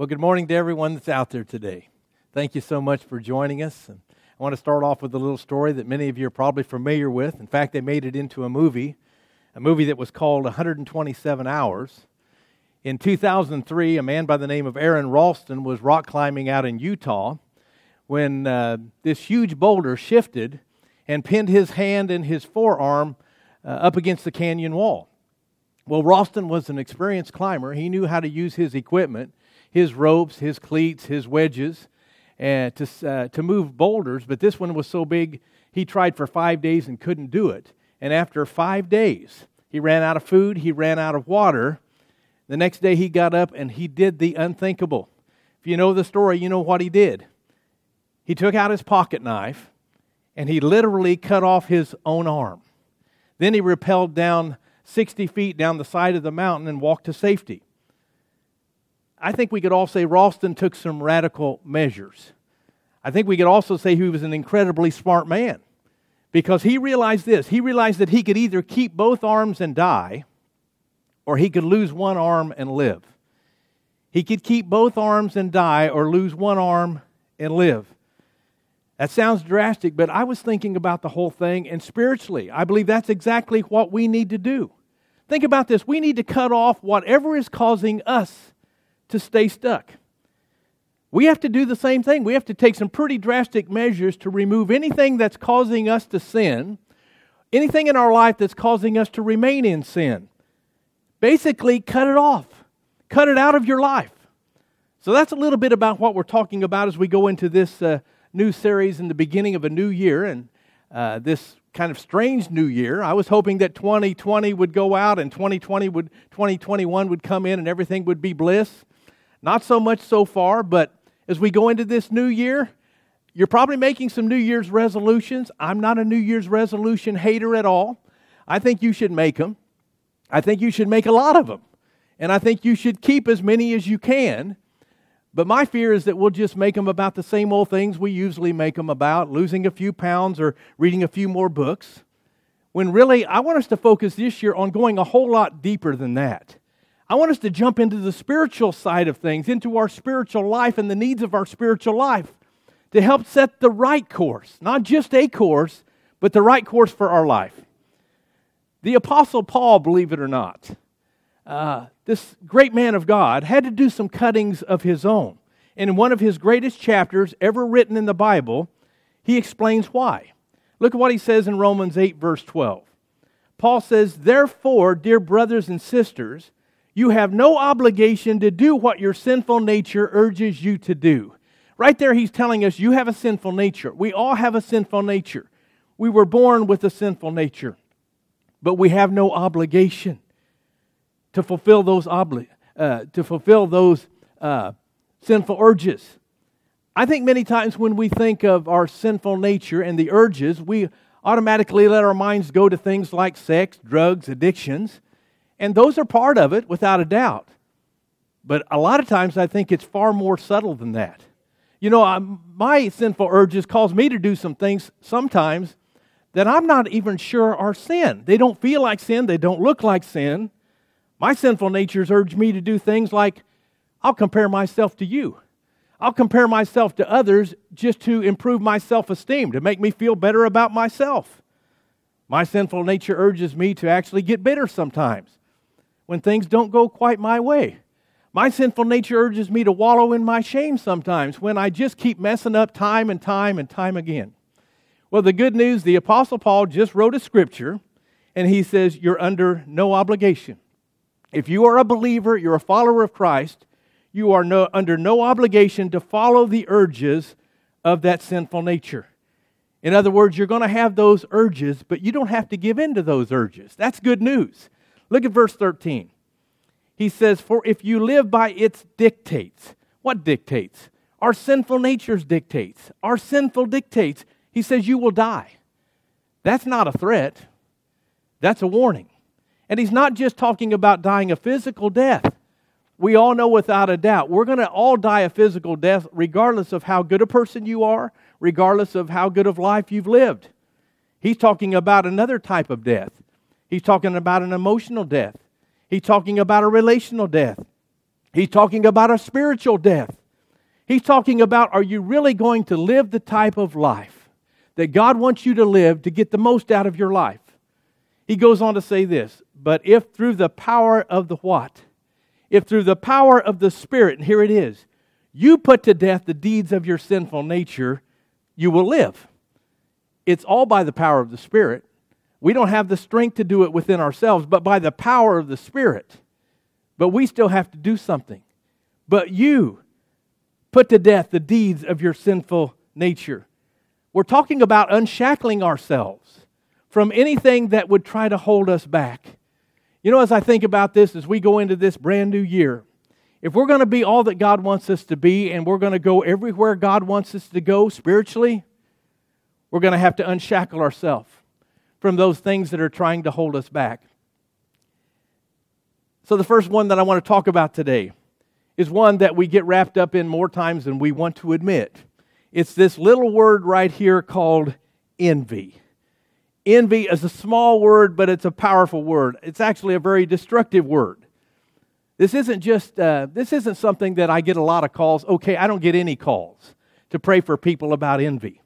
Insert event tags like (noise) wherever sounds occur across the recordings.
Well, good morning to everyone that's out there today. Thank you so much for joining us. And I want to start off with a little story that many of you are probably familiar with. In fact, they made it into a movie, a movie that was called 127 Hours. In 2003, a man by the name of Aron Ralston was rock climbing out in Utah when uh, this huge boulder shifted and pinned his hand and his forearm uh, up against the canyon wall. Well, Ralston was an experienced climber. He knew how to use his equipment his ropes, his cleats, his wedges uh, to, uh, to move boulders, but this one was so big he tried for five days and couldn't do it. And after five days, he ran out of food, he ran out of water. The next day he got up and he did the unthinkable. If you know the story, you know what he did. He took out his pocket knife and he literally cut off his own arm. Then he rappelled down 60 feet down the side of the mountain and walked to safety. I think we could all say Ralston took some radical measures. I think we could also say he was an incredibly smart man because he realized this. He realized that he could either keep both arms and die, or he could lose one arm and live. He could keep both arms and die, or lose one arm and live. That sounds drastic, but I was thinking about the whole thing, and spiritually, I believe that's exactly what we need to do. Think about this we need to cut off whatever is causing us to stay stuck. We have to do the same thing. We have to take some pretty drastic measures to remove anything that's causing us to sin, anything in our life that's causing us to remain in sin. Basically, cut it off, cut it out of your life. So, that's a little bit about what we're talking about as we go into this uh, new series in the beginning of a new year and uh, this kind of strange new year. I was hoping that 2020 would go out and 2020 would 2021 would come in and everything would be bliss. Not so much so far, but as we go into this new year, you're probably making some New Year's resolutions. I'm not a New Year's resolution hater at all. I think you should make them. I think you should make a lot of them. And I think you should keep as many as you can. But my fear is that we'll just make them about the same old things we usually make them about losing a few pounds or reading a few more books. When really, I want us to focus this year on going a whole lot deeper than that. I want us to jump into the spiritual side of things, into our spiritual life and the needs of our spiritual life to help set the right course, not just a course, but the right course for our life. The Apostle Paul, believe it or not, uh, this great man of God, had to do some cuttings of his own. And in one of his greatest chapters ever written in the Bible, he explains why. Look at what he says in Romans 8, verse 12. Paul says, Therefore, dear brothers and sisters, you have no obligation to do what your sinful nature urges you to do. Right there, he's telling us you have a sinful nature. We all have a sinful nature. We were born with a sinful nature, but we have no obligation to fulfill those obli- uh, to fulfill those uh, sinful urges. I think many times when we think of our sinful nature and the urges, we automatically let our minds go to things like sex, drugs, addictions. And those are part of it, without a doubt. But a lot of times I think it's far more subtle than that. You know, I'm, my sinful urges cause me to do some things sometimes that I'm not even sure are sin. They don't feel like sin, they don't look like sin. My sinful natures urge me to do things like I'll compare myself to you. I'll compare myself to others just to improve my self esteem, to make me feel better about myself. My sinful nature urges me to actually get bitter sometimes when things don't go quite my way. My sinful nature urges me to wallow in my shame sometimes when I just keep messing up time and time and time again. Well, the good news the Apostle Paul just wrote a scripture and he says, You're under no obligation. If you are a believer, you're a follower of Christ, you are no, under no obligation to follow the urges of that sinful nature. In other words, you're going to have those urges, but you don't have to give in to those urges. That's good news. Look at verse 13. He says, For if you live by its dictates, what dictates? Our sinful nature's dictates, our sinful dictates. He says, You will die. That's not a threat, that's a warning. And he's not just talking about dying a physical death. We all know without a doubt, we're going to all die a physical death regardless of how good a person you are, regardless of how good of life you've lived. He's talking about another type of death. He's talking about an emotional death. He's talking about a relational death. He's talking about a spiritual death. He's talking about are you really going to live the type of life that God wants you to live to get the most out of your life? He goes on to say this, but if through the power of the what? If through the power of the Spirit, and here it is, you put to death the deeds of your sinful nature, you will live. It's all by the power of the Spirit. We don't have the strength to do it within ourselves, but by the power of the Spirit. But we still have to do something. But you put to death the deeds of your sinful nature. We're talking about unshackling ourselves from anything that would try to hold us back. You know, as I think about this, as we go into this brand new year, if we're going to be all that God wants us to be and we're going to go everywhere God wants us to go spiritually, we're going to have to unshackle ourselves from those things that are trying to hold us back. So, the first one that I want to talk about today is one that we get wrapped up in more times than we want to admit. It's this little word right here called envy. Envy is a small word, but it's a powerful word. It's actually a very destructive word. This isn't just, uh, this isn't something that I get a lot of calls. Okay, I don't get any calls to pray for people about envy.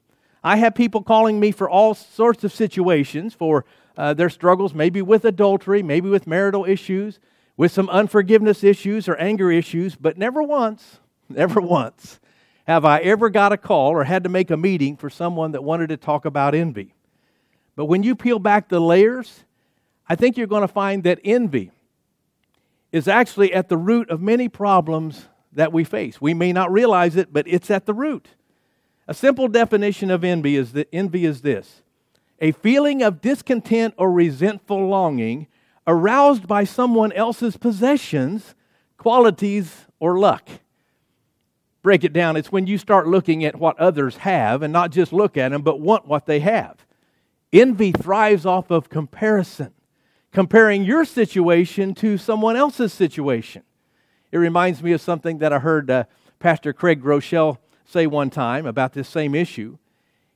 I have people calling me for all sorts of situations, for uh, their struggles, maybe with adultery, maybe with marital issues, with some unforgiveness issues or anger issues, but never once, (laughs) never once have I ever got a call or had to make a meeting for someone that wanted to talk about envy. But when you peel back the layers, I think you're going to find that envy is actually at the root of many problems that we face. We may not realize it, but it's at the root. A simple definition of envy is that envy is this a feeling of discontent or resentful longing aroused by someone else's possessions, qualities, or luck. Break it down. It's when you start looking at what others have and not just look at them, but want what they have. Envy thrives off of comparison, comparing your situation to someone else's situation. It reminds me of something that I heard uh, Pastor Craig Groeschel say one time about this same issue.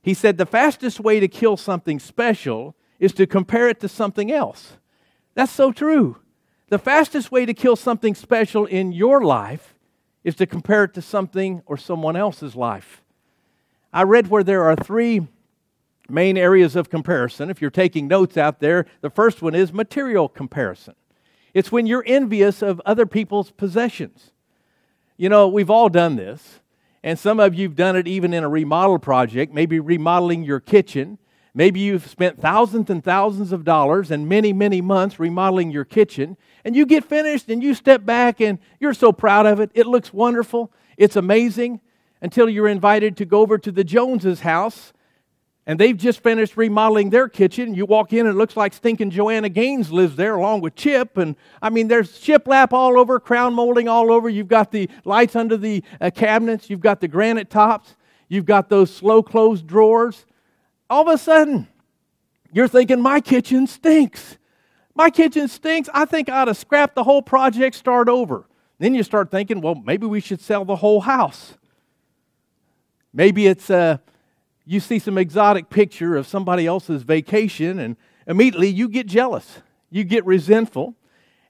He said, The fastest way to kill something special is to compare it to something else. That's so true. The fastest way to kill something special in your life is to compare it to something or someone else's life. I read where there are three main areas of comparison. If you're taking notes out there, the first one is material comparison. It's when you're envious of other people's possessions. You know, we've all done this. And some of you have done it even in a remodel project, maybe remodeling your kitchen. Maybe you've spent thousands and thousands of dollars and many, many months remodeling your kitchen. And you get finished and you step back and you're so proud of it. It looks wonderful. It's amazing until you're invited to go over to the Joneses' house and they've just finished remodeling their kitchen. You walk in and it looks like stinking Joanna Gaines lives there along with Chip. And I mean, there's shiplap all over, crown molding all over. You've got the lights under the uh, cabinets. You've got the granite tops. You've got those slow closed drawers. All of a sudden, you're thinking, my kitchen stinks. My kitchen stinks. I think I ought to scrap the whole project, start over. Then you start thinking, well, maybe we should sell the whole house. Maybe it's, uh, you see some exotic picture of somebody else's vacation, and immediately you get jealous. You get resentful,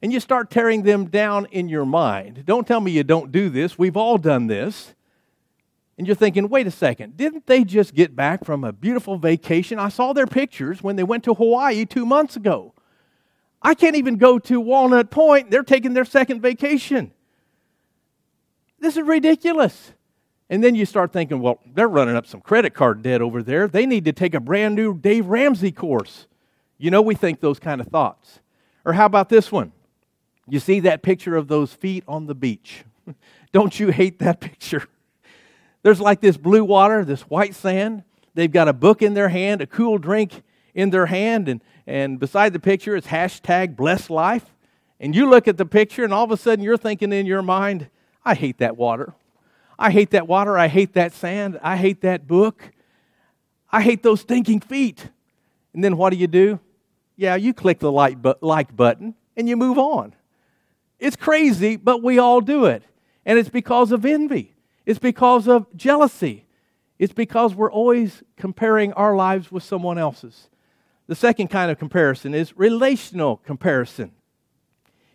and you start tearing them down in your mind. Don't tell me you don't do this. We've all done this. And you're thinking, wait a second, didn't they just get back from a beautiful vacation? I saw their pictures when they went to Hawaii two months ago. I can't even go to Walnut Point. They're taking their second vacation. This is ridiculous. And then you start thinking, well, they're running up some credit card debt over there. They need to take a brand new Dave Ramsey course. You know, we think those kind of thoughts. Or how about this one? You see that picture of those feet on the beach. (laughs) Don't you hate that picture? (laughs) There's like this blue water, this white sand. They've got a book in their hand, a cool drink in their hand, and, and beside the picture is hashtag blessed life. And you look at the picture, and all of a sudden you're thinking in your mind, I hate that water. I hate that water. I hate that sand. I hate that book. I hate those stinking feet. And then what do you do? Yeah, you click the like, bu- like button and you move on. It's crazy, but we all do it. And it's because of envy, it's because of jealousy, it's because we're always comparing our lives with someone else's. The second kind of comparison is relational comparison.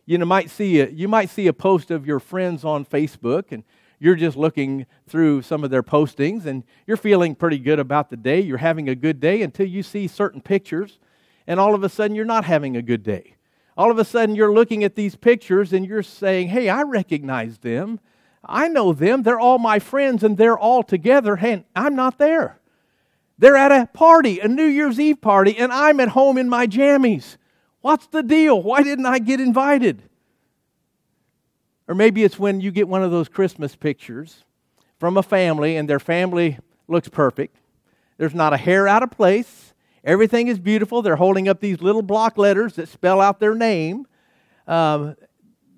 you know, might see a, you might see a post of your friends on Facebook and you're just looking through some of their postings and you're feeling pretty good about the day. You're having a good day until you see certain pictures and all of a sudden you're not having a good day. All of a sudden you're looking at these pictures and you're saying, "Hey, I recognize them. I know them. They're all my friends and they're all together. Hey, I'm not there." They're at a party, a New Year's Eve party, and I'm at home in my jammies. What's the deal? Why didn't I get invited? Or maybe it's when you get one of those Christmas pictures from a family and their family looks perfect. There's not a hair out of place. Everything is beautiful. They're holding up these little block letters that spell out their name. Um,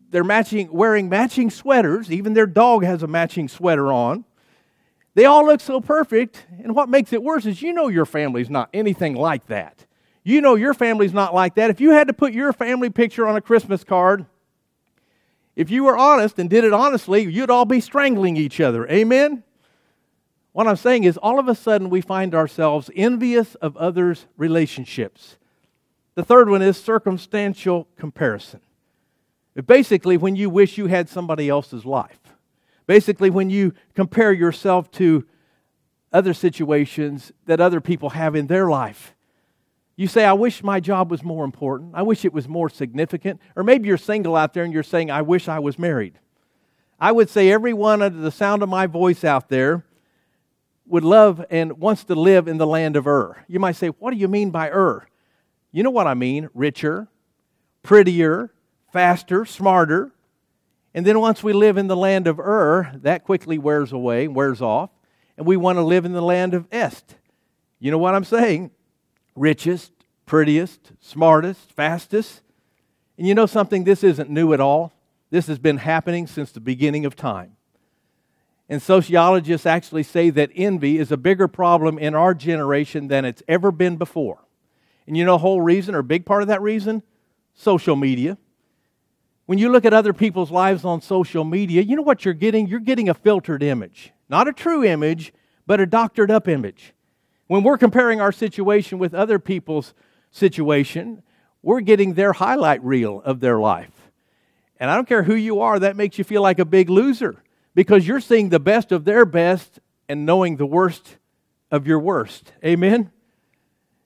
they're matching, wearing matching sweaters. Even their dog has a matching sweater on. They all look so perfect. And what makes it worse is you know your family's not anything like that. You know your family's not like that. If you had to put your family picture on a Christmas card, if you were honest and did it honestly, you'd all be strangling each other. Amen? What I'm saying is, all of a sudden, we find ourselves envious of others' relationships. The third one is circumstantial comparison. Basically, when you wish you had somebody else's life. Basically, when you compare yourself to other situations that other people have in their life. You say, I wish my job was more important. I wish it was more significant. Or maybe you're single out there and you're saying, I wish I was married. I would say everyone under the sound of my voice out there would love and wants to live in the land of Ur. You might say, What do you mean by Ur? You know what I mean richer, prettier, faster, smarter. And then once we live in the land of Ur, that quickly wears away, wears off, and we want to live in the land of Est. You know what I'm saying? Richest, prettiest, smartest, fastest. And you know something? This isn't new at all. This has been happening since the beginning of time. And sociologists actually say that envy is a bigger problem in our generation than it's ever been before. And you know the whole reason, or a big part of that reason? Social media. When you look at other people's lives on social media, you know what you're getting? You're getting a filtered image. Not a true image, but a doctored up image. When we're comparing our situation with other people's situation, we're getting their highlight reel of their life. And I don't care who you are, that makes you feel like a big loser because you're seeing the best of their best and knowing the worst of your worst. Amen?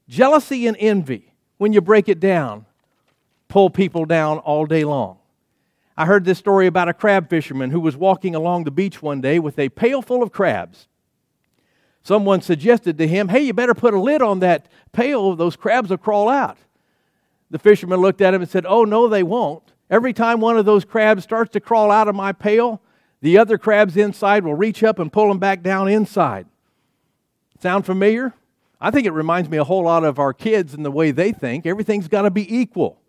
Jealousy and envy, when you break it down, pull people down all day long. I heard this story about a crab fisherman who was walking along the beach one day with a pail full of crabs. Someone suggested to him, Hey, you better put a lid on that pail, those crabs will crawl out. The fisherman looked at him and said, Oh, no, they won't. Every time one of those crabs starts to crawl out of my pail, the other crabs inside will reach up and pull them back down inside. Sound familiar? I think it reminds me a whole lot of our kids and the way they think. Everything's got to be equal.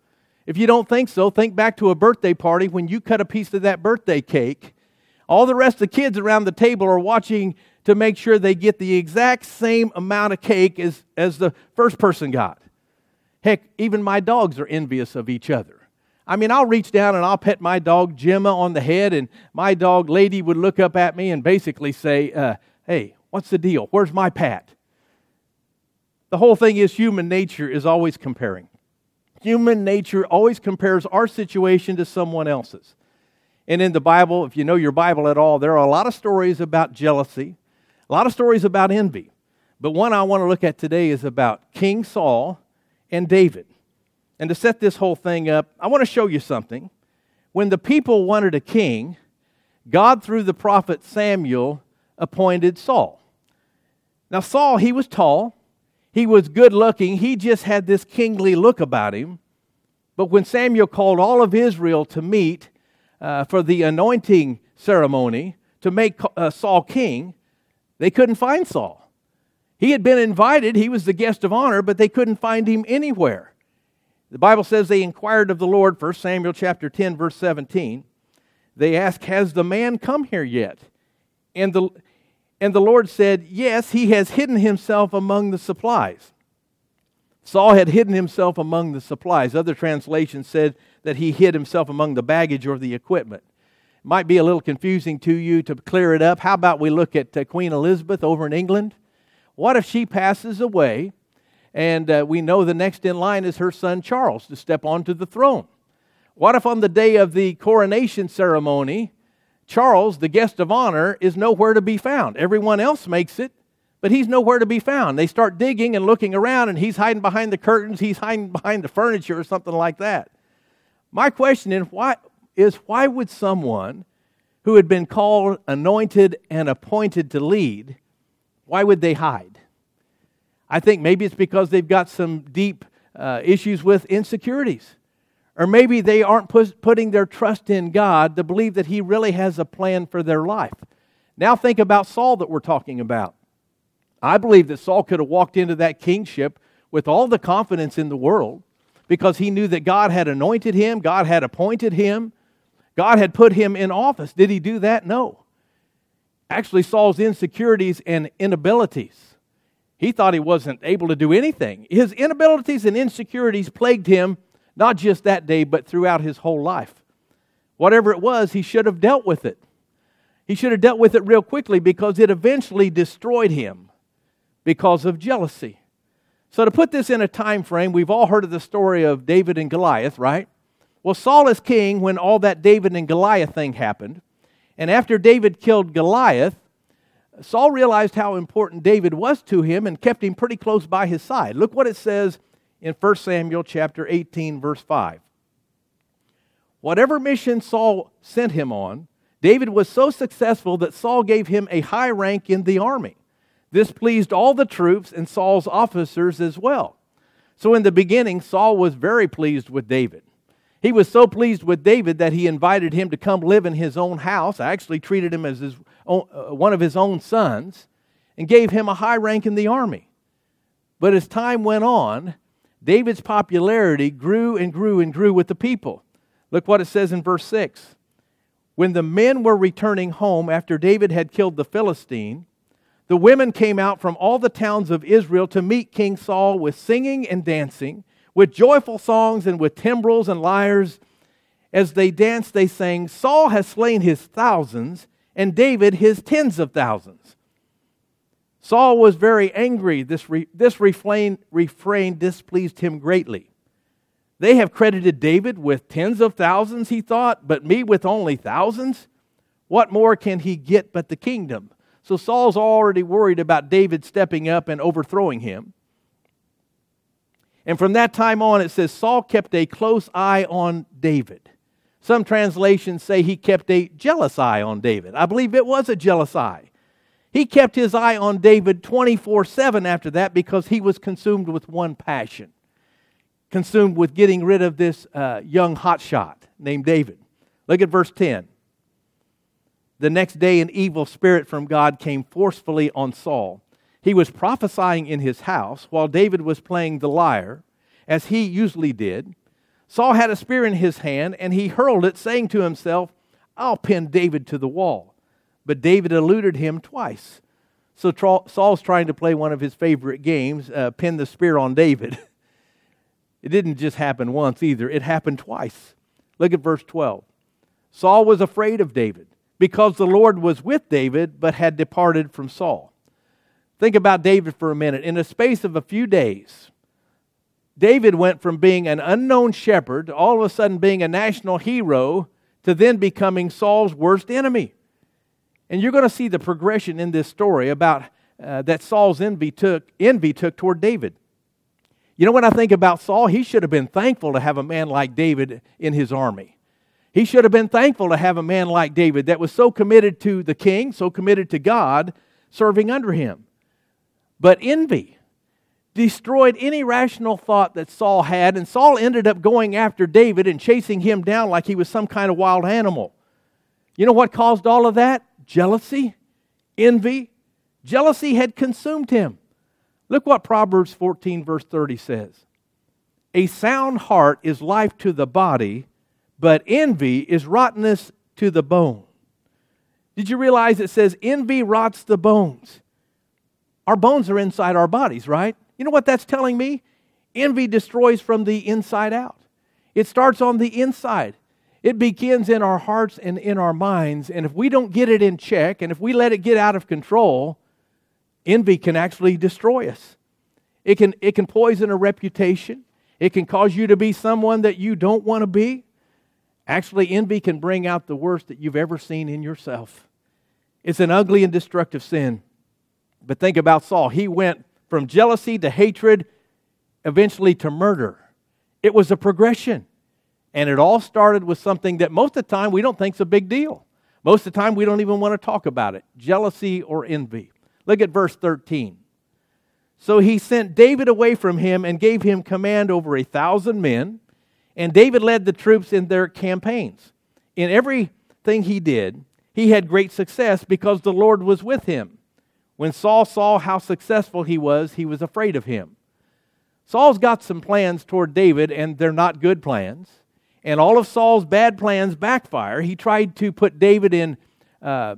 If you don't think so, think back to a birthday party when you cut a piece of that birthday cake. All the rest of the kids around the table are watching to make sure they get the exact same amount of cake as, as the first person got. Heck, even my dogs are envious of each other. I mean, I'll reach down and I'll pet my dog Gemma on the head, and my dog Lady would look up at me and basically say, uh, Hey, what's the deal? Where's my pat? The whole thing is human nature is always comparing. Human nature always compares our situation to someone else's. And in the Bible, if you know your Bible at all, there are a lot of stories about jealousy, a lot of stories about envy. But one I want to look at today is about King Saul and David. And to set this whole thing up, I want to show you something. When the people wanted a king, God, through the prophet Samuel, appointed Saul. Now, Saul, he was tall, he was good looking, he just had this kingly look about him. But when Samuel called all of Israel to meet uh, for the anointing ceremony to make uh, Saul king, they couldn't find Saul. He had been invited, he was the guest of honor, but they couldn't find him anywhere. The Bible says they inquired of the Lord, 1 Samuel chapter 10, verse 17. They asked, Has the man come here yet? And the, and the Lord said, Yes, he has hidden himself among the supplies. Saul had hidden himself among the supplies. Other translations said that he hid himself among the baggage or the equipment might be a little confusing to you to clear it up. How about we look at uh, Queen Elizabeth over in England? What if she passes away and uh, we know the next in line is her son Charles to step onto the throne? What if on the day of the coronation ceremony, Charles, the guest of honor, is nowhere to be found? Everyone else makes it, but he's nowhere to be found. They start digging and looking around, and he's hiding behind the curtains, he's hiding behind the furniture, or something like that. My question is why, is why would someone who had been called, anointed, and appointed to lead, why would they hide? I think maybe it's because they've got some deep uh, issues with insecurities. Or maybe they aren't putting their trust in God to believe that He really has a plan for their life. Now think about Saul that we're talking about. I believe that Saul could have walked into that kingship with all the confidence in the world because he knew that God had anointed him, God had appointed him, God had put him in office. Did he do that? No. Actually, Saul's insecurities and inabilities. He thought he wasn't able to do anything. His inabilities and insecurities plagued him not just that day, but throughout his whole life. Whatever it was, he should have dealt with it. He should have dealt with it real quickly because it eventually destroyed him because of jealousy. So to put this in a time frame, we've all heard of the story of David and Goliath, right? Well, Saul is king when all that David and Goliath thing happened. And after David killed Goliath, Saul realized how important David was to him and kept him pretty close by his side. Look what it says in 1 Samuel chapter 18 verse 5. Whatever mission Saul sent him on, David was so successful that Saul gave him a high rank in the army. This pleased all the troops and Saul's officers as well. So in the beginning Saul was very pleased with David. He was so pleased with David that he invited him to come live in his own house. Actually treated him as his own, uh, one of his own sons and gave him a high rank in the army. But as time went on, David's popularity grew and grew and grew with the people. Look what it says in verse 6. When the men were returning home after David had killed the Philistine, the women came out from all the towns of Israel to meet King Saul with singing and dancing with joyful songs and with timbrels and lyres. As they danced, they sang, Saul has slain his thousands, and David his tens of thousands. Saul was very angry. This, re- this refrain, refrain displeased him greatly. They have credited David with tens of thousands, he thought, but me with only thousands? What more can he get but the kingdom? So Saul's already worried about David stepping up and overthrowing him. And from that time on, it says Saul kept a close eye on David. Some translations say he kept a jealous eye on David. I believe it was a jealous eye. He kept his eye on David 24 7 after that because he was consumed with one passion consumed with getting rid of this uh, young hotshot named David. Look at verse 10. The next day, an evil spirit from God came forcefully on Saul he was prophesying in his house while David was playing the lyre, as he usually did. Saul had a spear in his hand, and he hurled it, saying to himself, I'll pin David to the wall. But David eluded him twice. So Saul's trying to play one of his favorite games, uh, pin the spear on David. (laughs) it didn't just happen once either, it happened twice. Look at verse 12. Saul was afraid of David because the Lord was with David but had departed from Saul. Think about David for a minute. In the space of a few days, David went from being an unknown shepherd to all of a sudden being a national hero to then becoming Saul's worst enemy. And you're going to see the progression in this story about uh, that Saul's envy took, envy took toward David. You know, when I think about Saul, he should have been thankful to have a man like David in his army. He should have been thankful to have a man like David that was so committed to the king, so committed to God, serving under him. But envy destroyed any rational thought that Saul had, and Saul ended up going after David and chasing him down like he was some kind of wild animal. You know what caused all of that? Jealousy, envy. Jealousy had consumed him. Look what Proverbs 14, verse 30 says A sound heart is life to the body, but envy is rottenness to the bone. Did you realize it says envy rots the bones? Our bones are inside our bodies, right? You know what that's telling me? Envy destroys from the inside out. It starts on the inside. It begins in our hearts and in our minds. And if we don't get it in check and if we let it get out of control, envy can actually destroy us. It can, it can poison a reputation. It can cause you to be someone that you don't want to be. Actually, envy can bring out the worst that you've ever seen in yourself. It's an ugly and destructive sin. But think about Saul. He went from jealousy to hatred, eventually to murder. It was a progression. And it all started with something that most of the time we don't think is a big deal. Most of the time we don't even want to talk about it jealousy or envy. Look at verse 13. So he sent David away from him and gave him command over a thousand men. And David led the troops in their campaigns. In everything he did, he had great success because the Lord was with him. When Saul saw how successful he was, he was afraid of him. Saul's got some plans toward David, and they're not good plans. And all of Saul's bad plans backfire. He tried to put David in uh,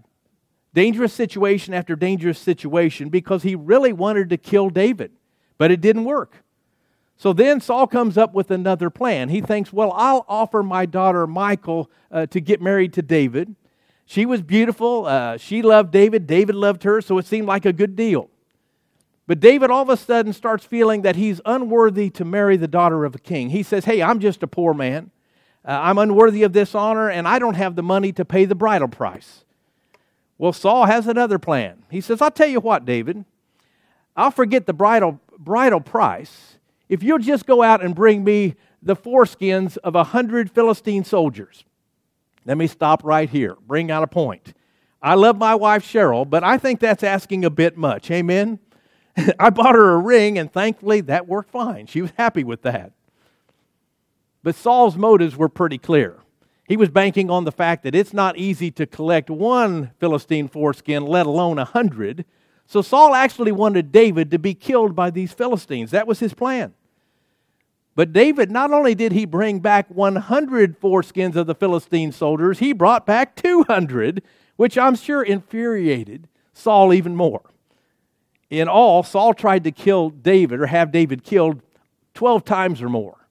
dangerous situation after dangerous situation because he really wanted to kill David, but it didn't work. So then Saul comes up with another plan. He thinks, well, I'll offer my daughter Michal uh, to get married to David. She was beautiful. Uh, she loved David. David loved her, so it seemed like a good deal. But David all of a sudden starts feeling that he's unworthy to marry the daughter of a king. He says, Hey, I'm just a poor man. Uh, I'm unworthy of this honor, and I don't have the money to pay the bridal price. Well, Saul has another plan. He says, I'll tell you what, David, I'll forget the bridal, bridal price if you'll just go out and bring me the foreskins of a hundred Philistine soldiers. Let me stop right here, bring out a point. I love my wife Cheryl, but I think that's asking a bit much. Amen? (laughs) I bought her a ring, and thankfully that worked fine. She was happy with that. But Saul's motives were pretty clear. He was banking on the fact that it's not easy to collect one Philistine foreskin, let alone a hundred. So Saul actually wanted David to be killed by these Philistines. That was his plan. But David, not only did he bring back 100 foreskins of the Philistine soldiers, he brought back 200, which I'm sure infuriated Saul even more. In all, Saul tried to kill David or have David killed 12 times or more.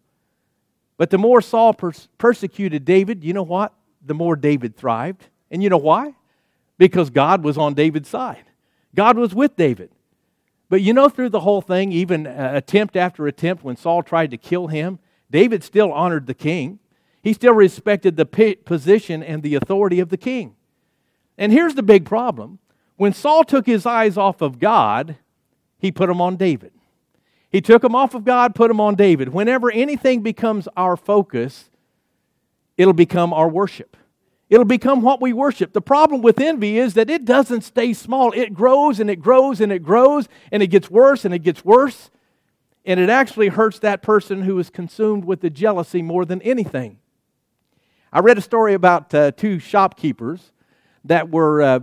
But the more Saul pers- persecuted David, you know what? The more David thrived. And you know why? Because God was on David's side. God was with David. But you know, through the whole thing, even uh, attempt after attempt, when Saul tried to kill him, David still honored the king. He still respected the position and the authority of the king. And here's the big problem when Saul took his eyes off of God, he put them on David. He took them off of God, put them on David. Whenever anything becomes our focus, it'll become our worship. It'll become what we worship. The problem with envy is that it doesn't stay small. It grows and it grows and it grows and it gets worse and it gets worse. And it actually hurts that person who is consumed with the jealousy more than anything. I read a story about uh, two shopkeepers that were uh,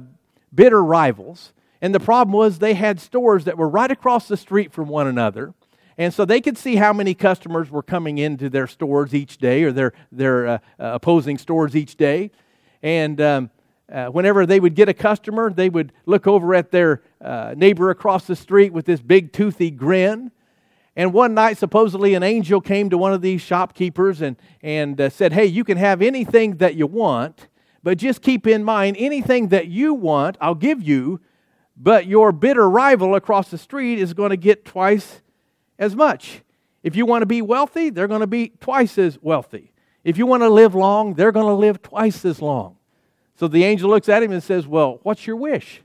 bitter rivals. And the problem was they had stores that were right across the street from one another. And so they could see how many customers were coming into their stores each day or their, their uh, uh, opposing stores each day. And um, uh, whenever they would get a customer, they would look over at their uh, neighbor across the street with this big toothy grin. And one night, supposedly, an angel came to one of these shopkeepers and, and uh, said, Hey, you can have anything that you want, but just keep in mind anything that you want, I'll give you, but your bitter rival across the street is going to get twice as much. If you want to be wealthy, they're going to be twice as wealthy. If you want to live long, they're going to live twice as long. So the angel looks at him and says, Well, what's your wish?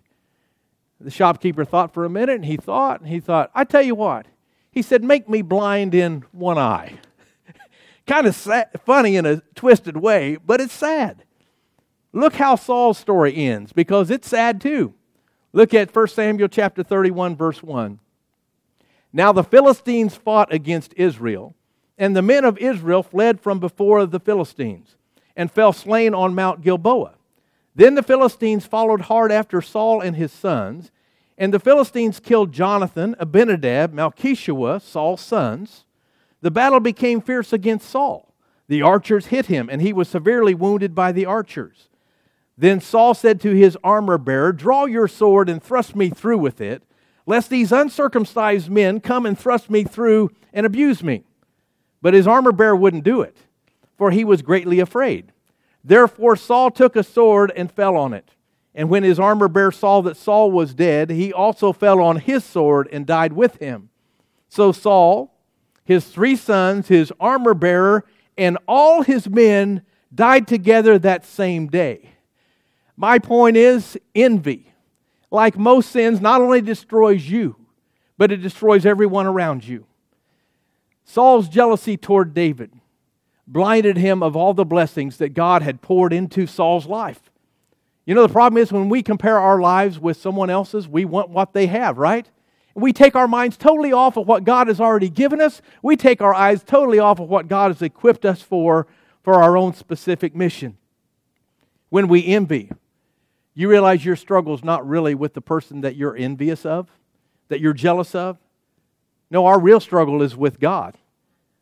The shopkeeper thought for a minute and he thought, and he thought, I tell you what. He said, Make me blind in one eye. (laughs) kind of funny in a twisted way, but it's sad. Look how Saul's story ends because it's sad too. Look at 1 Samuel chapter 31 verse 1. Now the Philistines fought against Israel, and the men of Israel fled from before the Philistines and fell slain on Mount Gilboa. Then the Philistines followed hard after Saul and his sons, and the Philistines killed Jonathan, Abinadab, Malchishua, Saul's sons. The battle became fierce against Saul. The archers hit him, and he was severely wounded by the archers. Then Saul said to his armor bearer, Draw your sword and thrust me through with it lest these uncircumcised men come and thrust me through and abuse me. But his armor bearer wouldn't do it, for he was greatly afraid. Therefore Saul took a sword and fell on it. And when his armor bearer saw that Saul was dead, he also fell on his sword and died with him. So Saul, his three sons, his armor bearer, and all his men died together that same day. My point is envy, like most sins, not only destroys you, but it destroys everyone around you. Saul's jealousy toward David blinded him of all the blessings that God had poured into Saul's life. You know, the problem is when we compare our lives with someone else's, we want what they have, right? We take our minds totally off of what God has already given us. We take our eyes totally off of what God has equipped us for, for our own specific mission. When we envy, you realize your struggle is not really with the person that you're envious of, that you're jealous of. No, our real struggle is with God.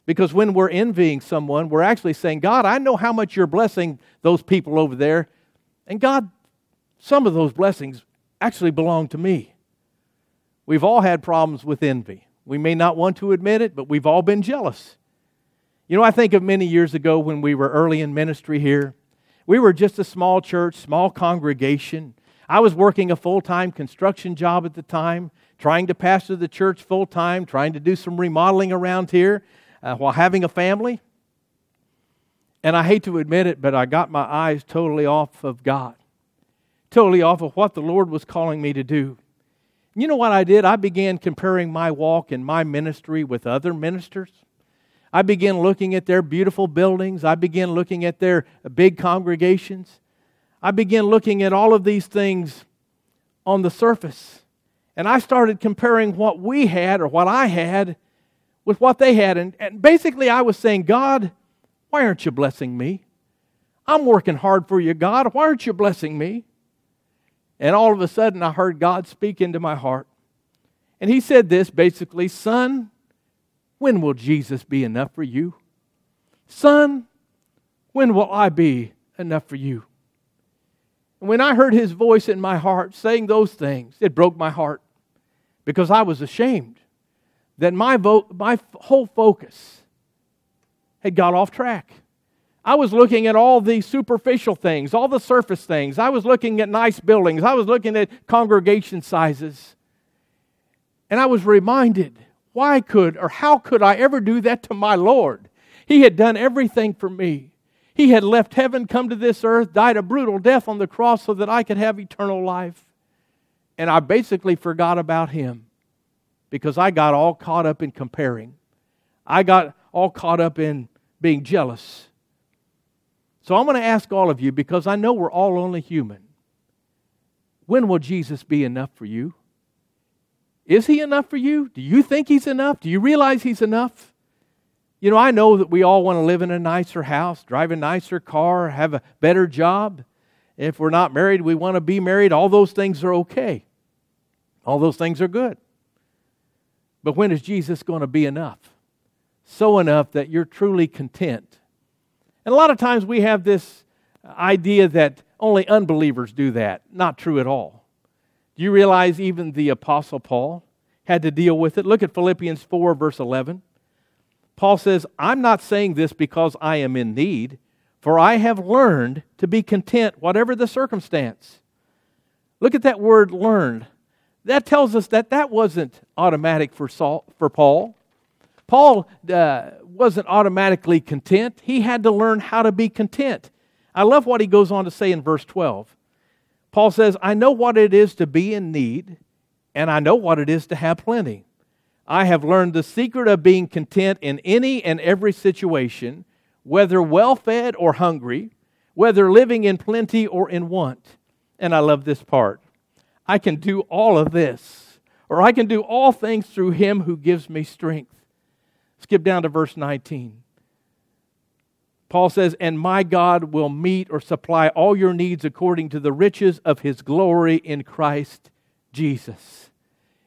Because when we're envying someone, we're actually saying, God, I know how much you're blessing those people over there. And God, some of those blessings actually belong to me. We've all had problems with envy. We may not want to admit it, but we've all been jealous. You know, I think of many years ago when we were early in ministry here. We were just a small church, small congregation. I was working a full time construction job at the time, trying to pastor the church full time, trying to do some remodeling around here uh, while having a family. And I hate to admit it, but I got my eyes totally off of God, totally off of what the Lord was calling me to do. You know what I did? I began comparing my walk and my ministry with other ministers. I began looking at their beautiful buildings. I began looking at their big congregations. I began looking at all of these things on the surface. And I started comparing what we had or what I had with what they had. And, and basically, I was saying, God, why aren't you blessing me? I'm working hard for you, God. Why aren't you blessing me? And all of a sudden, I heard God speak into my heart. And He said this basically Son, when will Jesus be enough for you? Son, when will I be enough for you? And when I heard His voice in my heart saying those things, it broke my heart because I was ashamed that my, vo- my whole focus had got off track. I was looking at all the superficial things, all the surface things. I was looking at nice buildings. I was looking at congregation sizes. And I was reminded why could or how could I ever do that to my Lord? He had done everything for me. He had left heaven, come to this earth, died a brutal death on the cross so that I could have eternal life. And I basically forgot about him because I got all caught up in comparing. I got all caught up in being jealous. So I'm going to ask all of you because I know we're all only human. When will Jesus be enough for you? Is he enough for you? Do you think he's enough? Do you realize he's enough? You know, I know that we all want to live in a nicer house, drive a nicer car, have a better job. If we're not married, we want to be married. All those things are okay. All those things are good. But when is Jesus going to be enough? So enough that you're truly content. And a lot of times we have this idea that only unbelievers do that. Not true at all. Do you realize even the Apostle Paul had to deal with it? Look at Philippians 4, verse 11. Paul says, I'm not saying this because I am in need, for I have learned to be content, whatever the circumstance. Look at that word learned that tells us that that wasn't automatic for, Saul, for Paul. Paul uh, wasn't automatically content. He had to learn how to be content. I love what he goes on to say in verse 12. Paul says, I know what it is to be in need, and I know what it is to have plenty. I have learned the secret of being content in any and every situation, whether well fed or hungry, whether living in plenty or in want. And I love this part. I can do all of this, or I can do all things through him who gives me strength. Skip down to verse 19. Paul says, And my God will meet or supply all your needs according to the riches of his glory in Christ Jesus.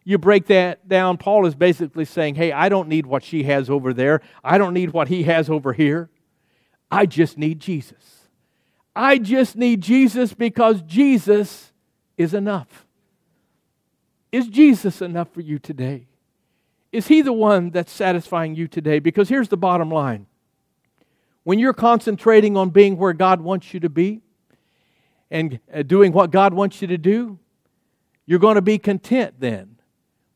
You break that down, Paul is basically saying, Hey, I don't need what she has over there. I don't need what he has over here. I just need Jesus. I just need Jesus because Jesus is enough. Is Jesus enough for you today? Is He the one that's satisfying you today? Because here's the bottom line when you're concentrating on being where God wants you to be and uh, doing what God wants you to do, you're going to be content then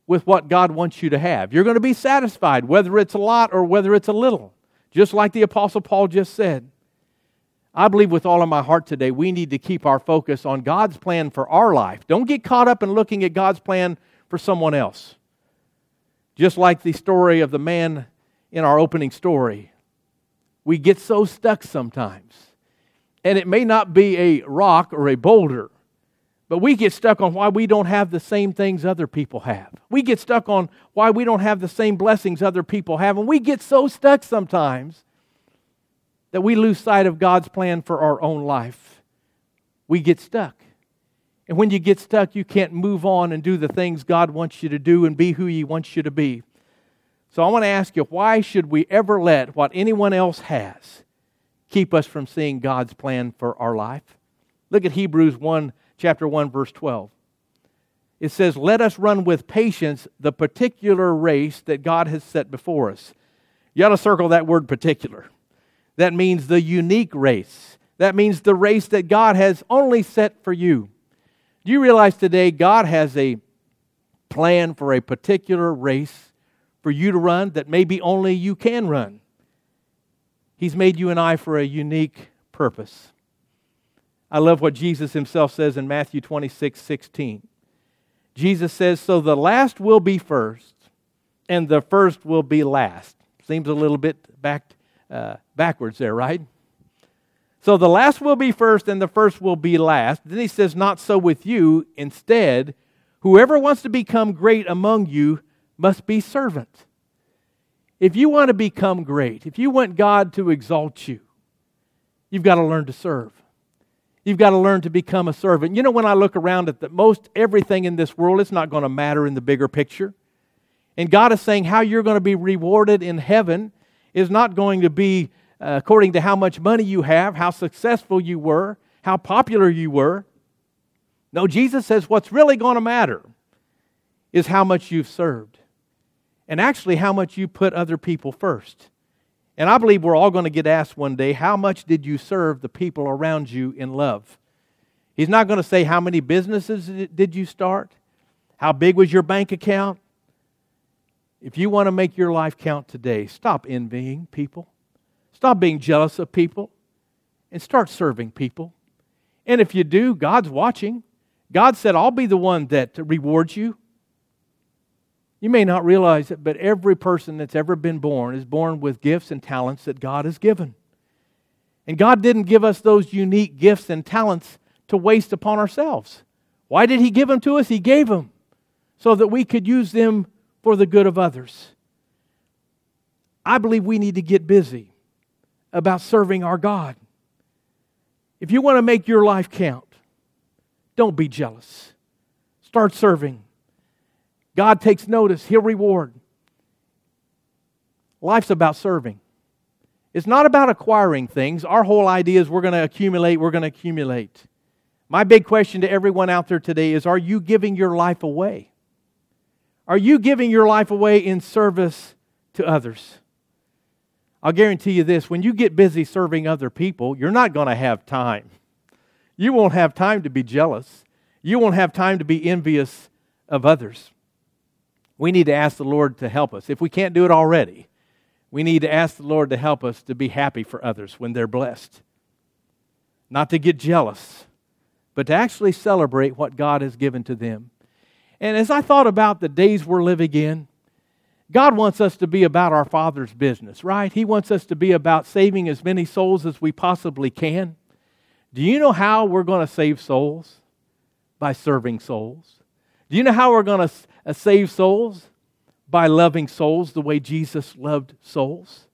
with what God wants you to have. You're going to be satisfied, whether it's a lot or whether it's a little, just like the Apostle Paul just said. I believe with all of my heart today, we need to keep our focus on God's plan for our life. Don't get caught up in looking at God's plan for someone else. Just like the story of the man in our opening story, we get so stuck sometimes. And it may not be a rock or a boulder, but we get stuck on why we don't have the same things other people have. We get stuck on why we don't have the same blessings other people have. And we get so stuck sometimes that we lose sight of God's plan for our own life. We get stuck. And when you get stuck, you can't move on and do the things God wants you to do and be who He wants you to be. So I want to ask you why should we ever let what anyone else has keep us from seeing God's plan for our life? Look at Hebrews 1, chapter 1, verse 12. It says, Let us run with patience the particular race that God has set before us. You ought to circle that word particular. That means the unique race. That means the race that God has only set for you. Do you realize today God has a plan for a particular race for you to run that maybe only you can run. He's made you and I for a unique purpose. I love what Jesus himself says in Matthew 26 16. Jesus says, So the last will be first, and the first will be last. Seems a little bit back, uh, backwards there, right? So the last will be first, and the first will be last. Then he says, Not so with you. Instead, whoever wants to become great among you must be servant. If you want to become great, if you want God to exalt you, you've got to learn to serve. You've got to learn to become a servant. You know, when I look around at the, most everything in this world, it's not going to matter in the bigger picture. And God is saying how you're going to be rewarded in heaven is not going to be uh, according to how much money you have, how successful you were, how popular you were. No, Jesus says what's really going to matter is how much you've served and actually how much you put other people first. And I believe we're all going to get asked one day, how much did you serve the people around you in love? He's not going to say, how many businesses did you start? How big was your bank account? If you want to make your life count today, stop envying people. Stop being jealous of people and start serving people. And if you do, God's watching. God said, I'll be the one that rewards you. You may not realize it, but every person that's ever been born is born with gifts and talents that God has given. And God didn't give us those unique gifts and talents to waste upon ourselves. Why did He give them to us? He gave them so that we could use them for the good of others. I believe we need to get busy about serving our God. If you want to make your life count, don't be jealous. Start serving. God takes notice, He'll reward. Life's about serving. It's not about acquiring things. Our whole idea is we're going to accumulate, we're going to accumulate. My big question to everyone out there today is Are you giving your life away? Are you giving your life away in service to others? I'll guarantee you this when you get busy serving other people, you're not going to have time. You won't have time to be jealous. You won't have time to be envious of others we need to ask the Lord to help us. If we can't do it already, we need to ask the Lord to help us to be happy for others when they're blessed. Not to get jealous, but to actually celebrate what God has given to them. And as I thought about the days we're living in, God wants us to be about our Father's business, right? He wants us to be about saving as many souls as we possibly can. Do you know how we're going to save souls? By serving souls. Do you know how we're going to uh, save souls? By loving souls the way Jesus loved souls.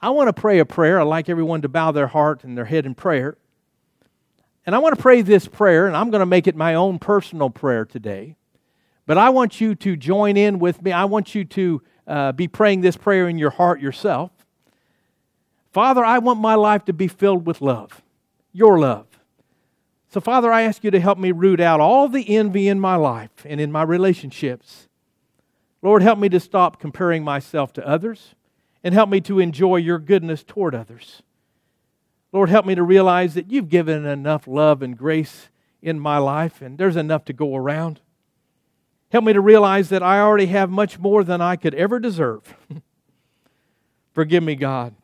I want to pray a prayer. I'd like everyone to bow their heart and their head in prayer. And I want to pray this prayer, and I'm going to make it my own personal prayer today. But I want you to join in with me. I want you to uh, be praying this prayer in your heart yourself. Father, I want my life to be filled with love, your love. So, Father, I ask you to help me root out all the envy in my life and in my relationships. Lord, help me to stop comparing myself to others and help me to enjoy your goodness toward others. Lord, help me to realize that you've given enough love and grace in my life and there's enough to go around. Help me to realize that I already have much more than I could ever deserve. (laughs) Forgive me, God,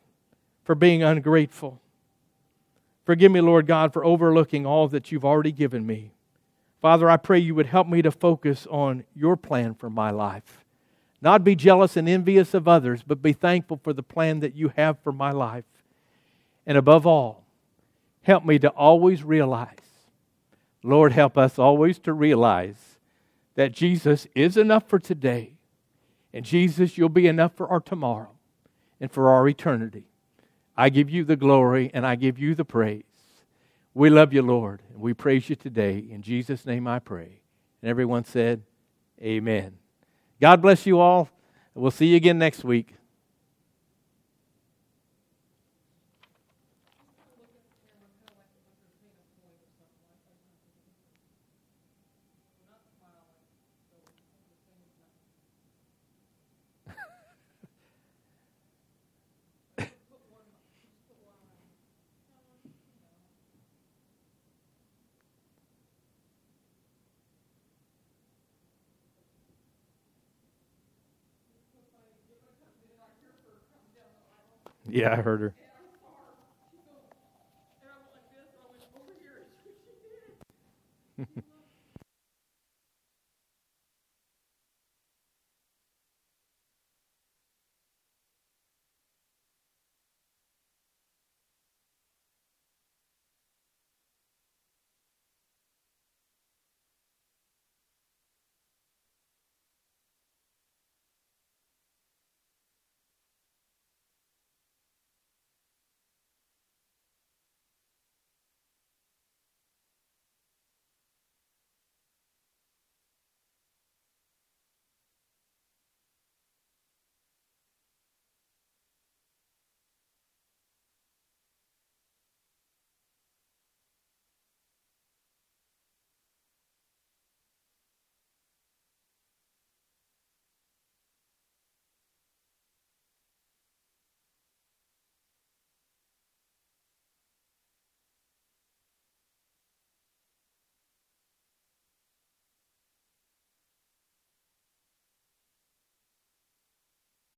for being ungrateful. Forgive me, Lord God, for overlooking all that you've already given me. Father, I pray you would help me to focus on your plan for my life. Not be jealous and envious of others, but be thankful for the plan that you have for my life. And above all, help me to always realize, Lord, help us always to realize that Jesus is enough for today. And Jesus, you'll be enough for our tomorrow and for our eternity. I give you the glory and I give you the praise. We love you, Lord, and we praise you today. In Jesus' name I pray. And everyone said, Amen. God bless you all. We'll see you again next week. Yeah, I heard her. (laughs)